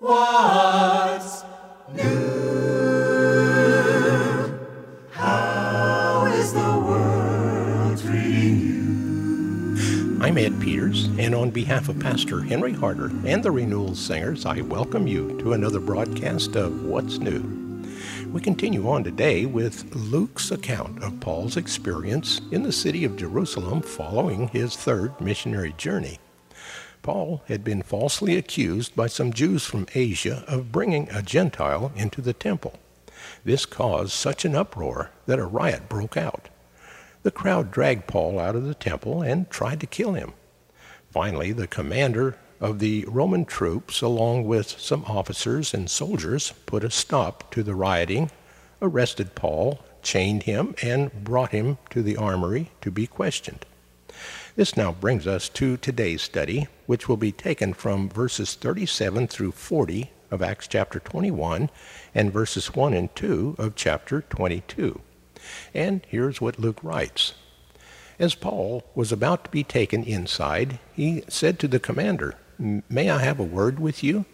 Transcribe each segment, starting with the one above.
What's new? How is the world treating you? I'm Ed Peters, and on behalf of Pastor Henry Harder and the Renewal Singers, I welcome you to another broadcast of What's New. We continue on today with Luke's account of Paul's experience in the city of Jerusalem following his third missionary journey. Paul had been falsely accused by some Jews from Asia of bringing a Gentile into the temple. This caused such an uproar that a riot broke out. The crowd dragged Paul out of the temple and tried to kill him. Finally, the commander of the Roman troops, along with some officers and soldiers, put a stop to the rioting, arrested Paul, chained him, and brought him to the armory to be questioned. This now brings us to today's study, which will be taken from verses 37 through 40 of Acts chapter 21 and verses 1 and 2 of chapter 22. And here's what Luke writes. As Paul was about to be taken inside, he said to the commander, May I have a word with you?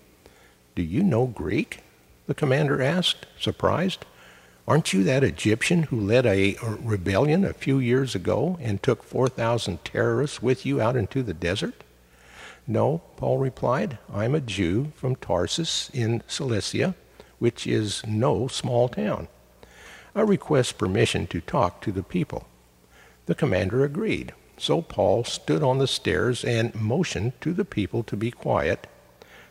Do you know Greek? The commander asked, surprised. Aren't you that Egyptian who led a rebellion a few years ago and took 4,000 terrorists with you out into the desert? No, Paul replied. I'm a Jew from Tarsus in Cilicia, which is no small town. I request permission to talk to the people. The commander agreed. So Paul stood on the stairs and motioned to the people to be quiet.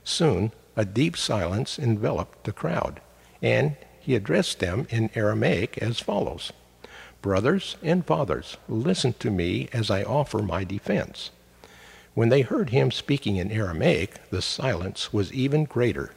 Soon a deep silence enveloped the crowd, and he addressed them in Aramaic as follows Brothers and fathers, listen to me as I offer my defense. When they heard him speaking in Aramaic, the silence was even greater.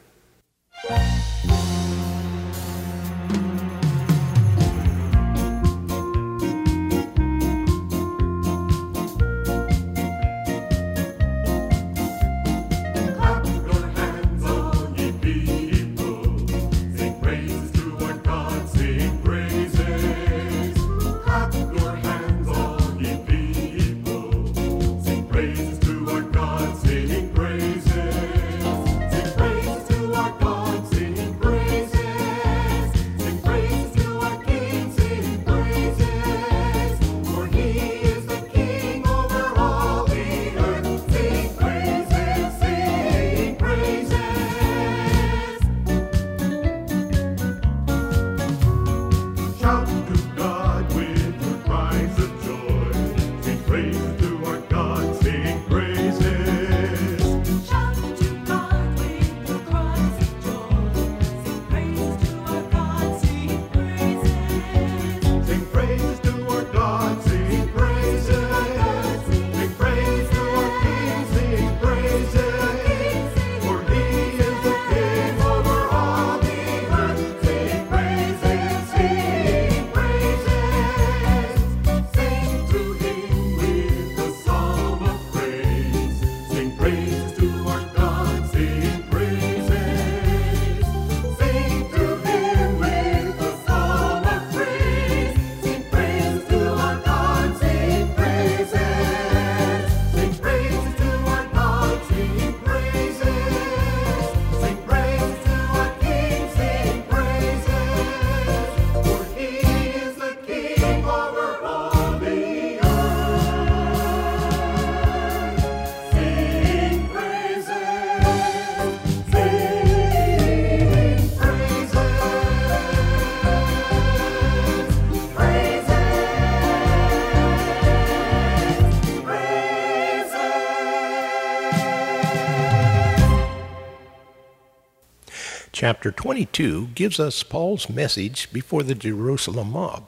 Chapter 22 gives us Paul's message before the Jerusalem mob.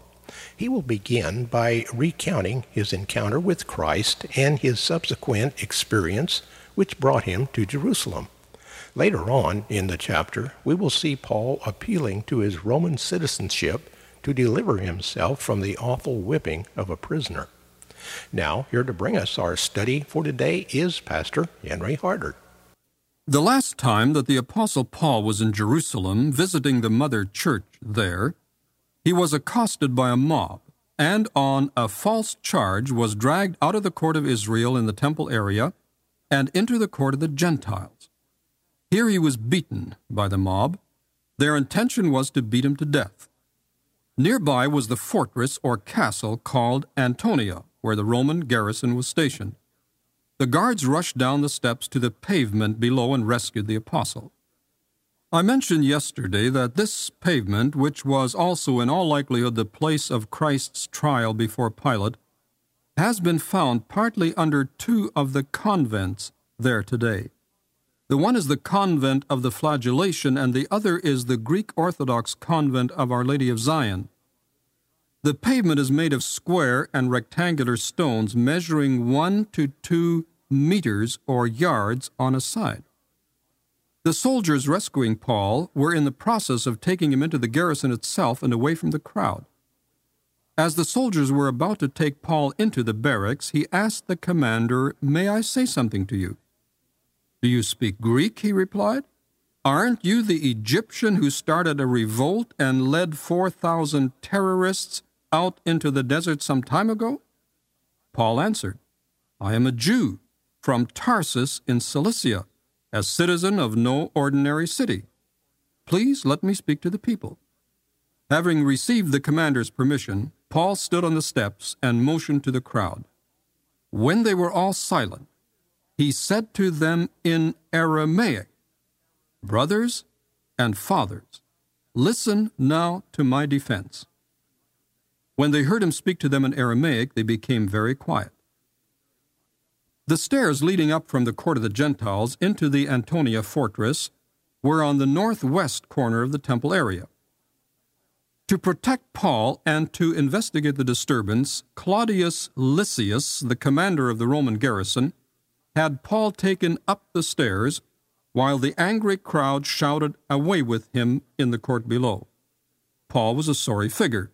He will begin by recounting his encounter with Christ and his subsequent experience which brought him to Jerusalem. Later on in the chapter, we will see Paul appealing to his Roman citizenship to deliver himself from the awful whipping of a prisoner. Now, here to bring us our study for today is Pastor Henry Harder. The last time that the Apostle Paul was in Jerusalem visiting the mother church there, he was accosted by a mob and on a false charge was dragged out of the court of Israel in the temple area and into the court of the Gentiles. Here he was beaten by the mob. Their intention was to beat him to death. Nearby was the fortress or castle called Antonia, where the Roman garrison was stationed. The guards rushed down the steps to the pavement below and rescued the apostle. I mentioned yesterday that this pavement, which was also in all likelihood the place of Christ's trial before Pilate, has been found partly under two of the convents there today. The one is the convent of the flagellation, and the other is the Greek Orthodox convent of Our Lady of Zion. The pavement is made of square and rectangular stones measuring one to two meters or yards on a side. The soldiers rescuing Paul were in the process of taking him into the garrison itself and away from the crowd. As the soldiers were about to take Paul into the barracks, he asked the commander, May I say something to you? Do you speak Greek? he replied. Aren't you the Egyptian who started a revolt and led 4,000 terrorists out into the desert some time ago? Paul answered, I am a Jew from Tarsus in Cilicia as citizen of no ordinary city. Please let me speak to the people. Having received the commander's permission, Paul stood on the steps and motioned to the crowd. When they were all silent, he said to them in Aramaic, Brothers and fathers, listen now to my defense. When they heard him speak to them in Aramaic, they became very quiet. The stairs leading up from the court of the Gentiles into the Antonia fortress were on the northwest corner of the temple area. To protect Paul and to investigate the disturbance, Claudius Lysias, the commander of the Roman garrison, had Paul taken up the stairs while the angry crowd shouted away with him in the court below. Paul was a sorry figure.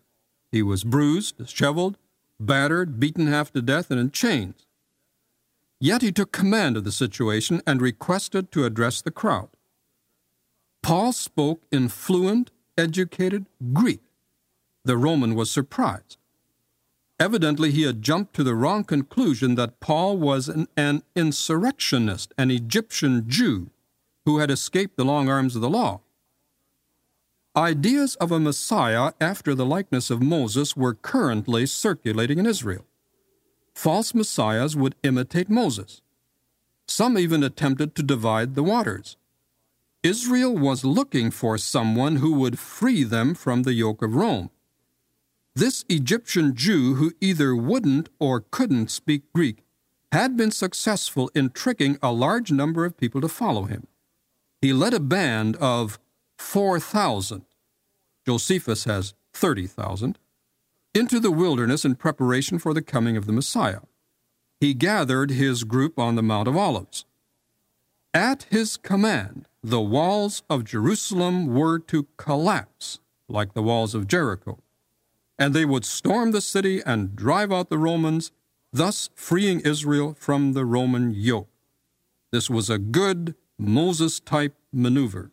He was bruised, disheveled, battered, beaten half to death, and in chains. Yet he took command of the situation and requested to address the crowd. Paul spoke in fluent, educated Greek. The Roman was surprised. Evidently, he had jumped to the wrong conclusion that Paul was an, an, insurrectionist, an Egyptian Jew who had escaped the long arms of the law. Ideas of a Messiah after the likeness of Moses were currently circulating in Israel false messiahs would imitate Moses. Some even attempted to divide the waters. Israel was looking for someone who would free them from the yoke of Rome. This Egyptian Jew, who either wouldn't or couldn't speak Greek, had been successful in tricking a large number of people to follow him. He led a band of 4,000. Josephus has 30,000 into the wilderness in preparation for the coming of the Messiah. He gathered his group on the Mount of Olives. At his command, the walls of Jerusalem were to collapse like the walls of Jericho, and they would storm the city and drive out the Romans, thus freeing Israel from the Roman yoke. This was a good Moses type maneuver.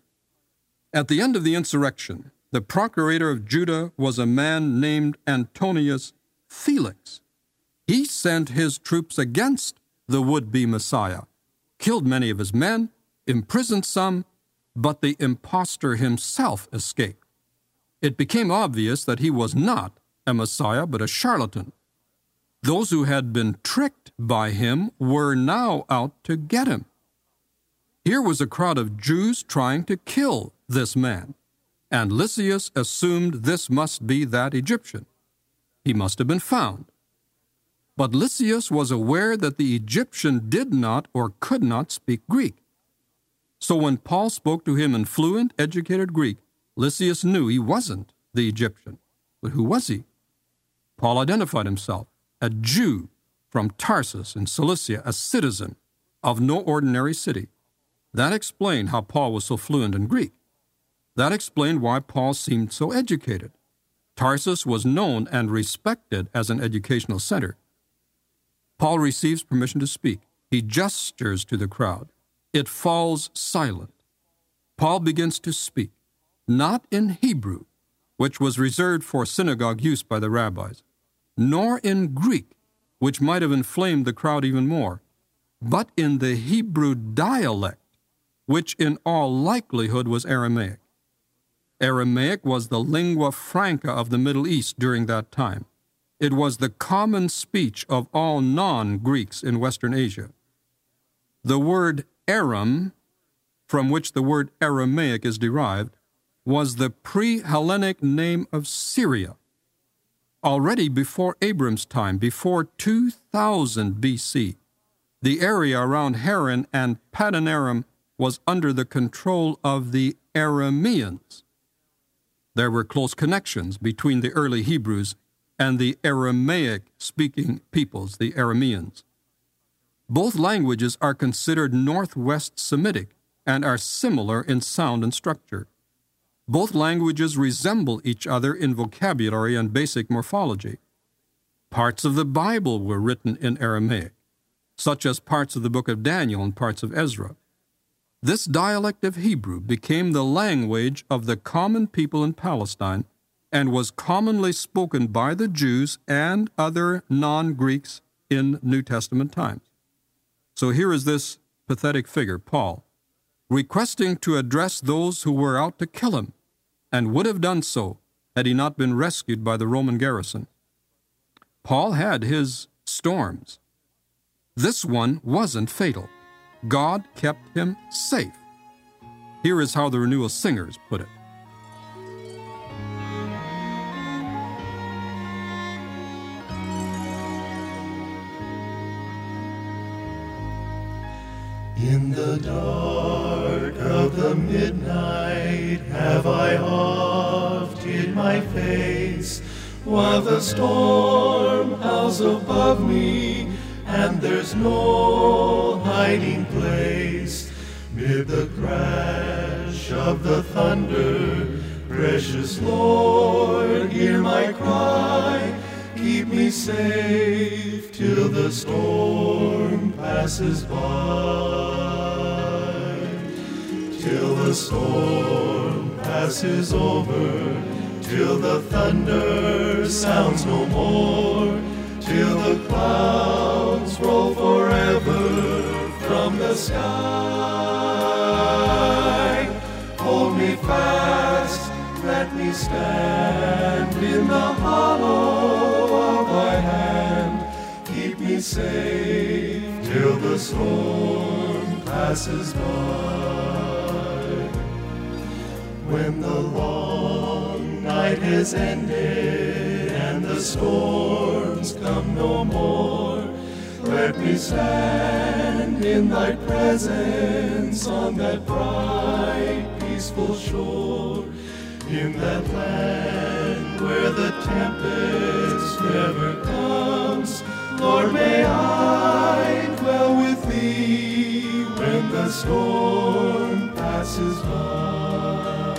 At the end of the insurrection, the procurator of Judah was a man named Antonius Felix. He sent his troops against the would be Messiah, killed many of his men, imprisoned some, but the impostor himself escaped. It became obvious that he was not a Messiah, but a charlatan. Those who had been tricked by him were now out to get him. Here was a crowd of Jews trying to kill this man and Lysias assumed this must be that Egyptian. He must have been found. But Lysias was aware that the Egyptian did not or could not speak Greek. So when Paul spoke to him in fluent, educated Greek, Lysias knew he wasn't the Egyptian. But who was he? Paul identified himself, a Jew from Tarsus in Cilicia, a citizen of no ordinary city. That explained how Paul was so fluent in Greek. That explained why Paul seemed so educated. Tarsus was known and respected as an educational center. Paul receives permission to speak. He gestures to the crowd. It falls silent. Paul begins to speak, not in Hebrew, which was reserved for synagogue use by the rabbis, nor in Greek, which might have inflamed the crowd even more, but in the Hebrew dialect which in all likelihood was Aramaic. Aramaic was the lingua franca of the Middle East during that time. It was the common speech of all non Greeks in Western Asia. The word Aram, from which the word Aramaic is derived, was the pre Hellenic name of Syria. Already before Abram's time, before 2000 BC, the area around Haran and Paddan Aram was under the control of the Arameans. There were close connections between the early Hebrews and the Aramaic speaking peoples, the Arameans. Both languages are considered Northwest Semitic and are similar in sound and structure. Both languages resemble each other in vocabulary and basic morphology. Parts of the Bible were written in Aramaic, such as parts of the book of Daniel and parts of Ezra. This dialect of Hebrew became the language of the common people in Palestine and was commonly spoken by the Jews and other non Greeks in New Testament times. So here is this pathetic figure, Paul, requesting to address those who were out to kill him, and would have done so had he not been rescued by the Roman garrison. Paul had his storms. This one wasn't fatal. God kept him safe. Here is how the Renewal Singers put it. In the dark of the midnight have I oft hid my face, while the storm howls above me, and there's no hiding place. Mid the crash of the thunder, precious Lord, hear my cry. Keep me safe till the storm passes by. Till the storm passes over, till the thunder sounds no more, till the clouds roll forever from the sky. Hold me fast, let me stand in the hollow of thy hand. Keep me safe till the storm passes by. When the long night has ended and the storms come no more, let me stand in thy presence on that bright, peaceful shore, in that land where the tempest never comes. Lord, may I dwell with thee when the storm passes by.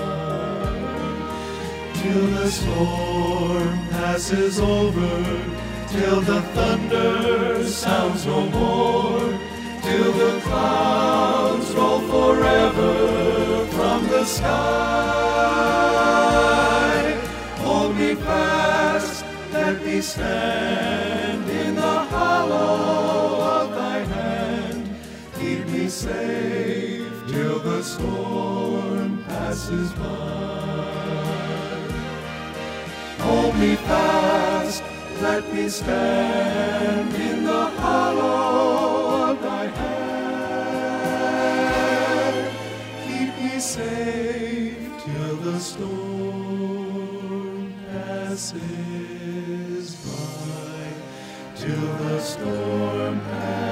Till the storm passes over, till the thunder sounds no more, till the clouds roll forever from the sky. Hold me fast, let me stand in the hollow of thy hand. Keep me safe till the storm passes by. Hold me fast, let me stand in the hollow of thy hand. Keep me safe till the storm passes by. Till the storm passes